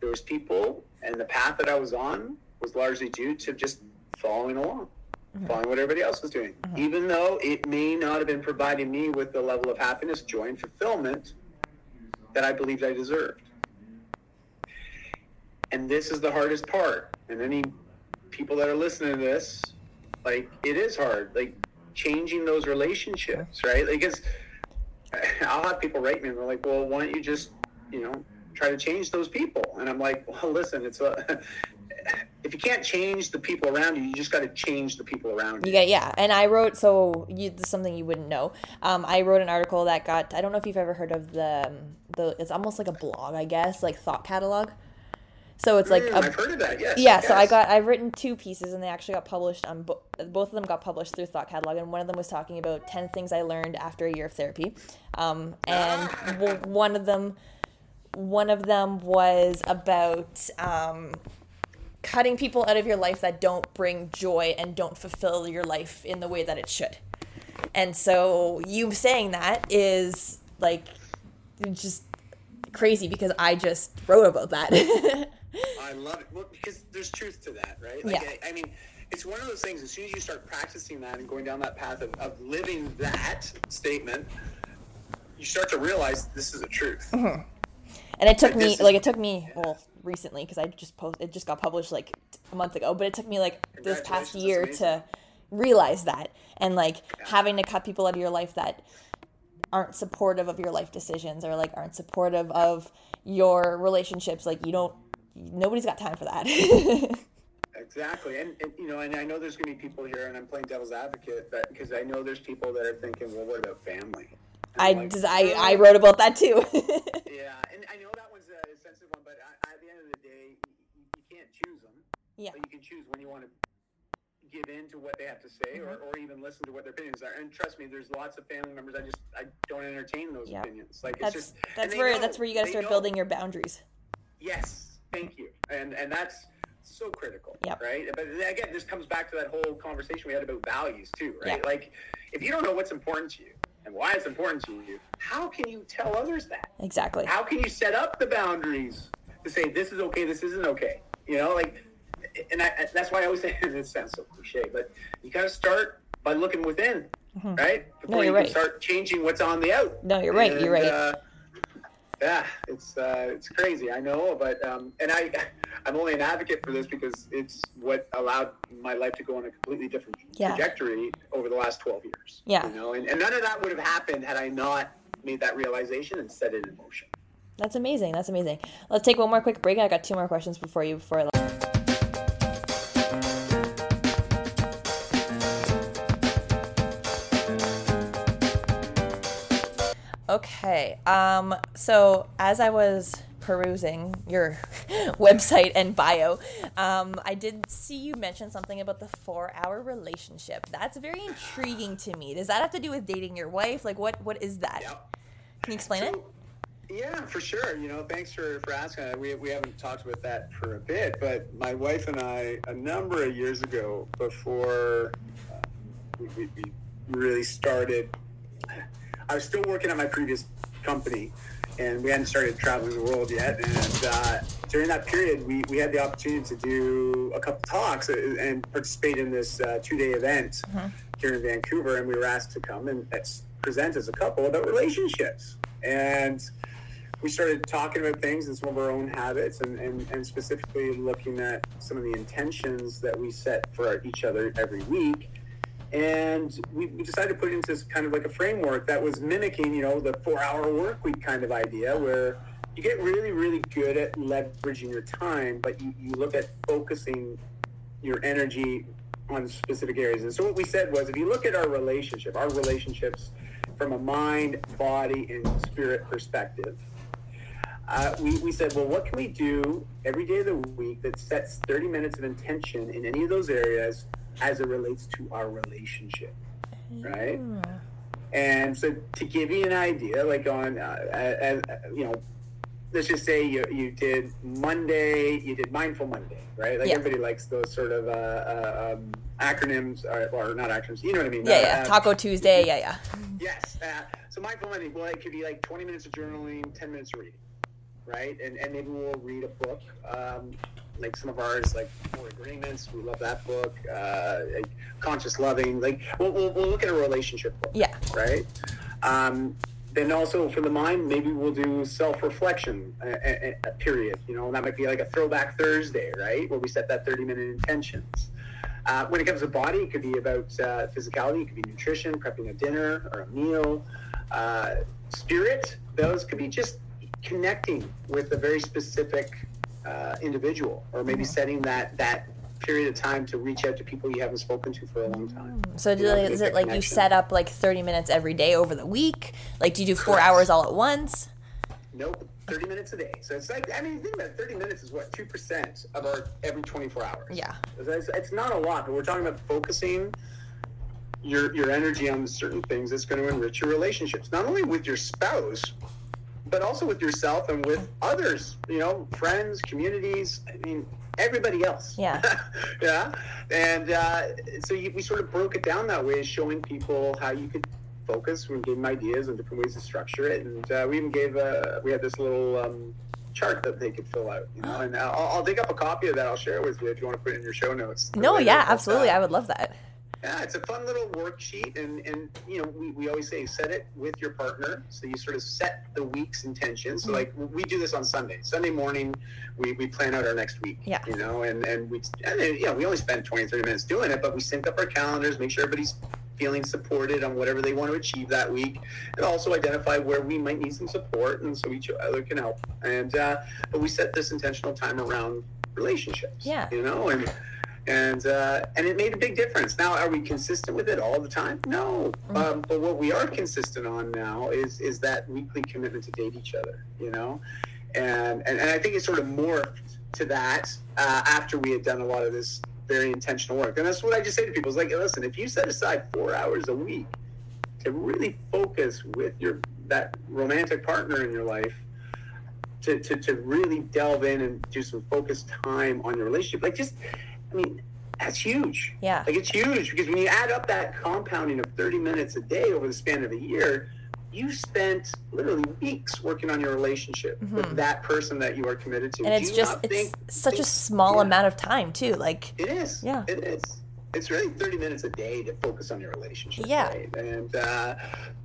there was people and the path that I was on was largely due to just following along, mm-hmm. following what everybody else was doing, mm-hmm. even though it may not have been providing me with the level of happiness, joy, and fulfillment that I believed I deserved. And this is the hardest part. And any people that are listening to this, like it is hard, like changing those relationships, right? Like it's, I'll have people write me and they're like, well, why don't you just, you know, try to change those people? And I'm like, well, listen, it's a, if you can't change the people around you, you just got to change the people around You got yeah, and I wrote so you, this is something you wouldn't know. Um, I wrote an article that got I don't know if you've ever heard of the um, the it's almost like a blog I guess like thought catalog. So it's like Mm, a, I've heard of that. Yes. yeah. So I got I've written two pieces and they actually got published on bo- both of them got published through Thought Catalog and one of them was talking about ten things I learned after a year of therapy, um, and w- one of them one of them was about um, cutting people out of your life that don't bring joy and don't fulfill your life in the way that it should. And so you saying that is like just crazy because I just wrote about that. I love it. Well, because there's truth to that, right? Like, Yeah. I, I mean, it's one of those things. As soon as you start practicing that and going down that path of, of living that statement, you start to realize this is a truth. Mm-hmm. and it took Like, me is- like it took me well recently because I just post it just got published like a month ago, but it took me like this past year to realize that and like having to cut people out of your life that aren't supportive of your life decisions or like aren't supportive of your relationships like you don't nobody's got time for that Exactly, and, and you know, and I know there's going to be people here, and I'm playing devil's advocate, but because I know there's people that are thinking, well, what about family? I, like, I I wrote about that too Yeah, and I know that one's a sensitive one, but I, at the end of the day, you, you can't choose them. yeah But you can choose when you want to give in to what they have to say, or, Mm-hmm. or even listen to what their opinions are. And trust me, there's lots of family members I just I don't entertain those opinions. Like that's it's just that's where know. that's where you got to start know. building your boundaries Yes, thank you, and and that's so critical, Yep. right? But again, this comes back to that whole conversation we had about values too, right? Yep. Like, if you don't know what's important to you and why it's important to you, how can you tell others that? exactly How can you set up the boundaries to say this is okay, this isn't okay? You know, like, and I, that's why I always say this sounds so cliche, but you got to start by looking within, right? Before you're you right. can start changing what's on the out. No, you're right, you're right. Uh, yeah, it's uh, it's crazy. I know, but um, and I I'm only an advocate for this because it's what allowed my life to go on a completely different Yeah. trajectory over the last 12 years. Yeah. you know, and, and none of that would have happened had I not made that realization and set it in motion. That's amazing. That's amazing. Let's take one more quick break. I got two more questions before you before I. Okay. Um. So as I was perusing your website and bio, um, I did see you mention something about the four-hour relationship. That's very intriguing to me. Does that have to do with dating your wife? Like, what what is that? Yep. Can you explain it? Yeah, for sure. You know, thanks for, for asking. We, we haven't talked about that for a bit, but my wife and I, a number of years ago, before uh, we, we, we really started, I was still working at my previous company, and we hadn't started traveling the world yet. And uh, during that period, we, we had the opportunity to do a couple talks and participate in this uh, two day event here in Vancouver. And we were asked to come and present as a couple about relationships. And we started talking about things and some of our own habits and, and, and specifically looking at some of the intentions that we set for each other every week. And we, decided to put it into this kind of like a framework that was mimicking, you know, the four hour work week kind of idea where you get really, really good at leveraging your time, but you, you look at focusing your energy on specific areas. And so what we said was if you look at our relationship, our relationships from a mind, body, and spirit perspective, uh, we, we said, well, what can we do every day of the week that sets 30 minutes of intention in any of those areas as it relates to our relationship, right? And so to give you an idea, like on, uh, uh, you know, let's just say you, you did Monday, you did Mindful Monday, right? Like Yeah. everybody likes those sort of uh, uh, um, acronyms, or, or not acronyms, you know what I mean? Yeah, Uh, yeah. uh, Taco Tuesday. Yeah, yeah. Yes. Uh, so mindful Monday, well, it could be like 20 minutes of journaling, 10 minutes of reading, right? And, and maybe we'll read a book. Um, like some of ours, like Four Agreements. We love that book. Uh, like Conscious Loving. Like we'll, we'll, we'll look at a relationship book, Yeah. right? Um, then also for the mind, maybe we'll do self-reflection a, a, a period. You know, that might be like a throwback Thursday, right, where we set that 30-minute intentions. Uh, when it comes to body, it could be about uh, physicality, it could be nutrition, prepping a dinner or a meal. Uh, spirit, those could be just connecting with a very specific uh, individual, or maybe setting that that period of time to reach out to people you haven't spoken to for a long time. So do, You know, is it like you set up like 30 minutes every day over the week? Like do you do four Correct. hours all at once? Nope, 30 minutes a day. So it's like, I mean, think about it, 30 minutes is what, 2% of our every 24 hours. Yeah. It's, it's not a lot, but we're talking about focusing your, your energy on certain things that's going to enrich your relationships, not only with your spouse, but also with yourself and with others, you know, friends, communities. I mean, everybody else. Yeah. yeah. And uh, so you, we sort of broke it down that way, showing people how you could focus. We gave them ideas and different ways to structure it, and uh, we even gave a we had this little. Um, chart that they could fill out you know and I'll, I'll dig up a copy of that i'll share it with you if you want to put it in your show notes No, yeah, uh, absolutely. I would love that. Yeah, it's a fun little worksheet, and and you know we, we always say set it with your partner, so you sort of set the week's intention. So like we do this on Sunday, Sunday morning, we, we plan out our next week. Yeah. You know, and and we and then, you know we only spend 20, 30 minutes doing it, but we sync up our calendars, make sure everybody's feeling supported on whatever they want to achieve that week, and also identify where we might need some support, and so each other can help. And uh, but we set this intentional time around relationships. Yeah. You know, and and uh, and it made a big difference. Now, are we consistent with it all the time? No, um, but what we are consistent on now is is that weekly commitment to date each other. You know, and and, and I think it sort of morphed to that uh, after we had done a lot of this very intentional work. And that's what I just say to people: is like, listen, if you set aside four hours a week to really focus with your that romantic partner in your life to, to, to really delve in and do some focused time on your relationship. Like just, I mean, that's huge. Yeah. Like it's huge because when you add up that compounding of 30 minutes a day over the span of a year, you spent literally weeks working on your relationship with that person that you are committed to. Mm-hmm. And it's just it's think- such a small yeah. amount of time too. Like It is. Yeah. It is. It's really 30 minutes a day to focus on your relationship. Yeah. Right? And uh,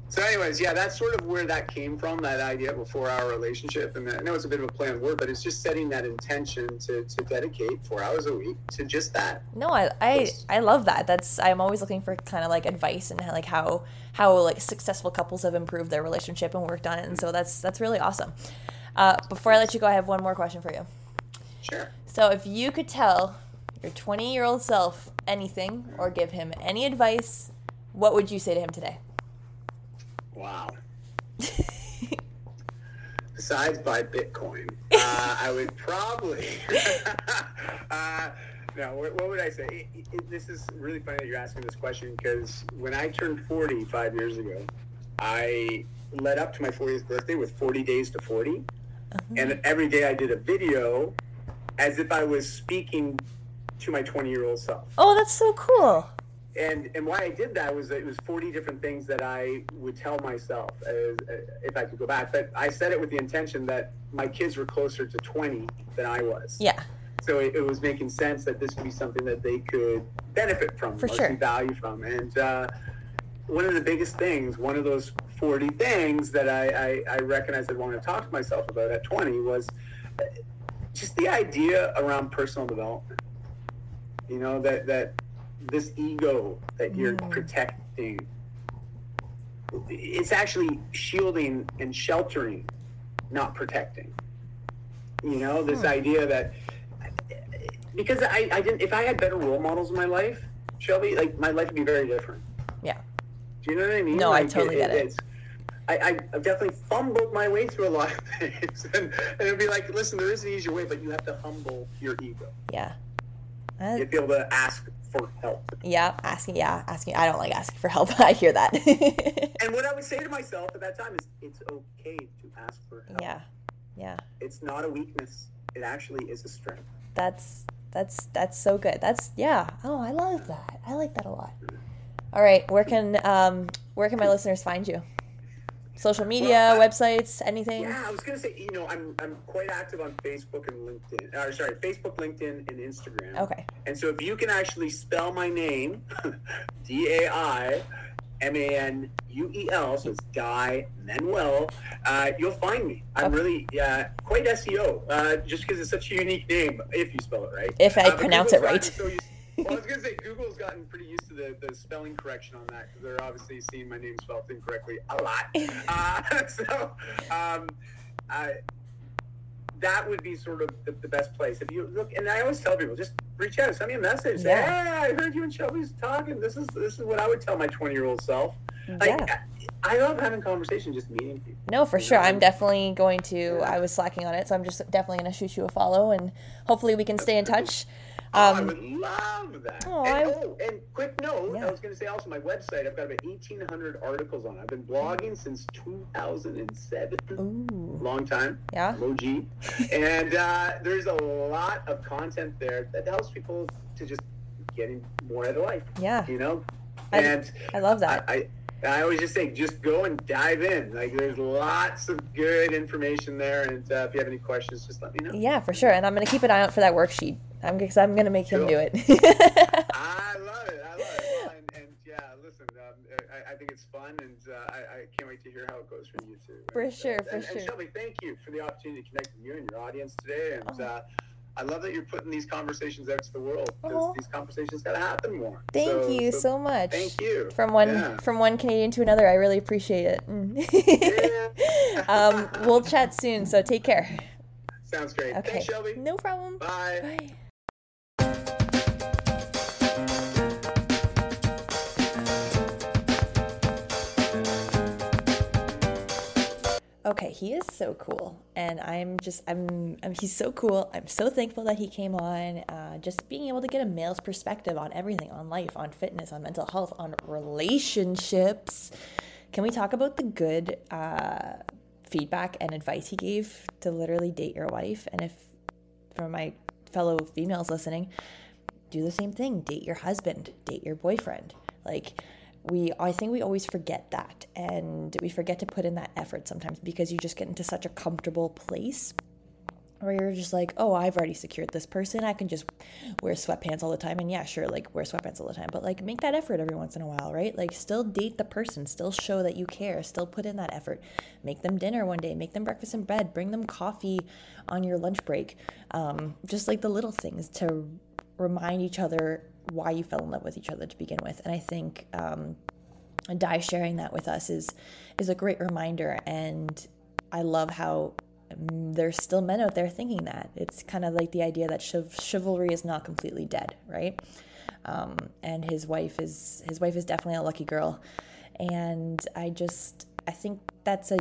so, anyways, yeah, that's sort of where that came from that idea of a four hour relationship. And I know it's a bit of a planned word, but it's just setting that intention to, to dedicate four hours a week to just that. No, I, I I love that. That's I'm always looking for kind of like advice and like how how like successful couples have improved their relationship and worked on it. And so that's that's really awesome. Uh, before I let you go, I have one more question for you. Sure. So if you could tell your 20 year old self anything or give him any advice, what would you say to him today? Wow. Besides buy Bitcoin, uh, I would probably. uh, no, what, what would I say? It, it, this is really funny that you're asking this question because when I turned 40 five years ago, I led up to my 40th birthday with 40 days to 40. And every day I did a video as if I was speaking to my 20 year old self Oh, that's so cool. And and why I did that was that it was 40 different things that I would tell myself as, uh, if I could go back. But I said it with the intention that my kids were closer to 20 than I was. Yeah. So it, it was making sense that this would be something that they could benefit from, For sure. see value from. And uh, one of the biggest things, one of those 40 things that I, I, I recognized I wanted to talk to myself about at 20 was uh, just the idea around personal development. You know, that, that this ego that you're Mm. protecting, it's actually shielding and sheltering, not protecting. You know, this Hmm. idea that because I, I didn't if I had better role models in my life, Shelby, like my life would be very different. Yeah. Do you know what I mean? No, I Like, totally get it. It's, I, I, I've definitely fumbled my way through a lot of things. And, and it'd be like, listen, there is an easier way, but you have to humble your ego. Yeah. You have to be able to ask for help. yeah, asking yeah, asking I don't like asking for help. I hear that. And what I would say to myself at that time is, it's okay to ask for help. yeah. Yeah. It's not a weakness. It actually is a strength. That's that's that's so good. That's yeah. Oh, I love that. I like that a lot. All right, where can um where can my listeners find you? Social media, Well, I- websites, anything? Yeah, I was gonna say, you know, I'm I'm quite active on Facebook and LinkedIn. Or sorry, Facebook, LinkedIn, and Instagram. Okay. And so if you can actually spell my name, D A I M A N U E L, so it's Dai Manuel, uh, you'll find me. I'm Okay. really uh, quite SEO, uh, just because it's such a unique name, if you spell it right. If I Uh, pronounce Google's it right. so used- well, I was gonna say Google's gotten pretty used to the, the spelling correction on that because they're obviously seeing my name spelled incorrectly a lot. Uh, so, um, I, that would be sort of the, the best place. If you look, and I always tell people, just reach out, send me a message. Say, Yeah. hey, I heard you and Shelby's talking. This is this is what I would tell my 20 year old self. Yeah. I, I love having conversations, just meeting people. No, for sure. I'm definitely going to. I was slacking on it, so I'm just definitely going to shoot you a follow, and hopefully we can stay in touch. Oh, I Um, would love that. Oh, and, I- oh, and quick note, Yeah. I was going to say also my website. I've got about eighteen hundred articles on. it. I've been blogging since two thousand and seven. Ooh. Long time. Yeah. OG. and uh, there's a lot of content there that helps people to just getting more out of life. Yeah. You know, I- and I love that. I I always just say just go and dive in. Like there's lots of good information there, and uh, if you have any questions, just let me know. Yeah, for sure. And I'm gonna keep an eye out for that worksheet. I'm because I'm gonna make him Cool. do it. I love it. I love it. And, and yeah, listen, um, I, I think it's fun, and uh, I, I can't wait to hear how it goes for you too. For And, uh, sure, for sure. And Shelby, thank you for the opportunity to connect with you and your audience today. And Oh. uh, I love that you're putting these conversations out to the world because Oh. these conversations got to happen more. Thank So- you so much. Thank you. From one Yeah. from one Canadian to another, I really appreciate it. Mm. Um, we'll chat soon. So take care. Sounds great. Okay. Thanks, Shelby. No problem. Bye. Bye. Okay, he is so cool, and I'm just I'm, I'm he's so cool. I'm so thankful that he came on. Uh, just being able to get a male's perspective on everything, on life, on fitness, on mental health, on relationships. Can we talk about the good uh, feedback and advice he gave to literally date your wife? And if for my fellow females listening, do the same thing. Date your husband, date your boyfriend. Like we I think we always forget that and we forget to put in that effort sometimes because you just get into such a comfortable place where you're just like, "Oh, I've already secured this person. I can just wear sweatpants all the time." And yeah, sure, like wear sweatpants all the time, but like make that effort every once in a while, right? Like still date the person, still show that you care, still put in that effort. Make them dinner one day, make them breakfast in bed, bring them coffee on your lunch break. Um, just like the little things to remind each other why you fell in love with each other to begin with. And I think um, Dai sharing that with us is is a great reminder. And I love how um, there's still men out there thinking that. It's kind of like the idea that chiv- chivalry is not completely dead, right? Um, and his wife is his wife is definitely a lucky girl. And I just I think that's a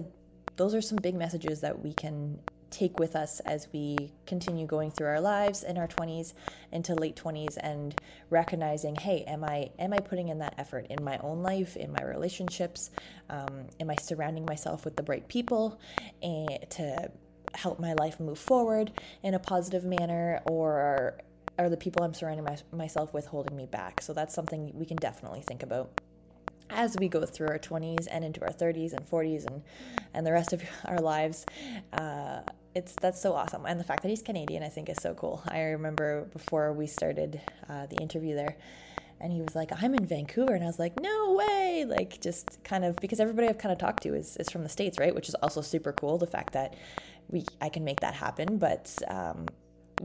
those are some big messages that we can take with us as we continue going through our lives in our 20s into late 20s and recognizing hey am i am i putting in that effort in my own life in my relationships um, am i surrounding myself with the right people and to help my life move forward in a positive manner or are the people i'm surrounding my, myself with holding me back? So that's something we can definitely think about as we go through our 20s and into our 30s and 40s and and the rest of our lives. Uh, it's that's so awesome. And the fact that he's canadian i think is so cool. I remember before we started uh, the interview there and he was like i'm in vancouver. And i was like no way. Like just kind of because everybody i've kind of talked to is, is from the states right? Which is also super cool the fact that we i can make that happen. But um,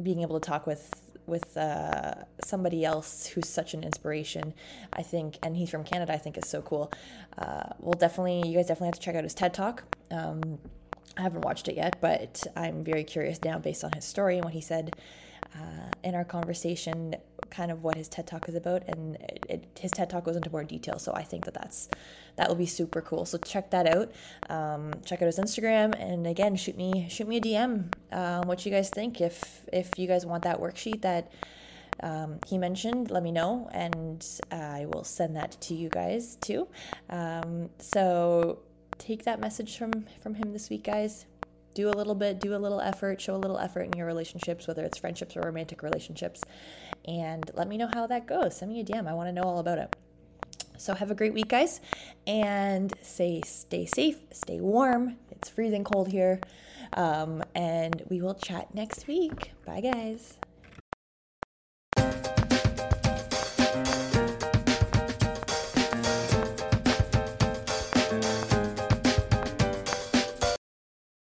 being able to talk with with uh, somebody else who's such an inspiration, I think, and he's from Canada, I think is so cool. Uh, we'll definitely, you guys definitely have to check out his TED Talk. Um, I haven't watched it yet, but I'm very curious now based on his story and what he said uh, in our conversation, kind of what his TED Talk is about, and it, it, his TED Talk goes into more detail. So I think that that's that will be super cool. So check that out. Um, check out his Instagram, and again, shoot me shoot me a DM. Um, what you guys think? If if you guys want that worksheet that um, he mentioned, let me know, and I will send that to you guys too. Um, so take that message from from him this week, guys. Do a little bit, do a little effort, show a little effort in your relationships, whether it's friendships or romantic relationships, and let me know how that goes. Send me a DM. I want to know all about it. So have a great week, guys, and say stay safe, stay warm. It's freezing cold here, um, and we will chat next week. Bye, guys.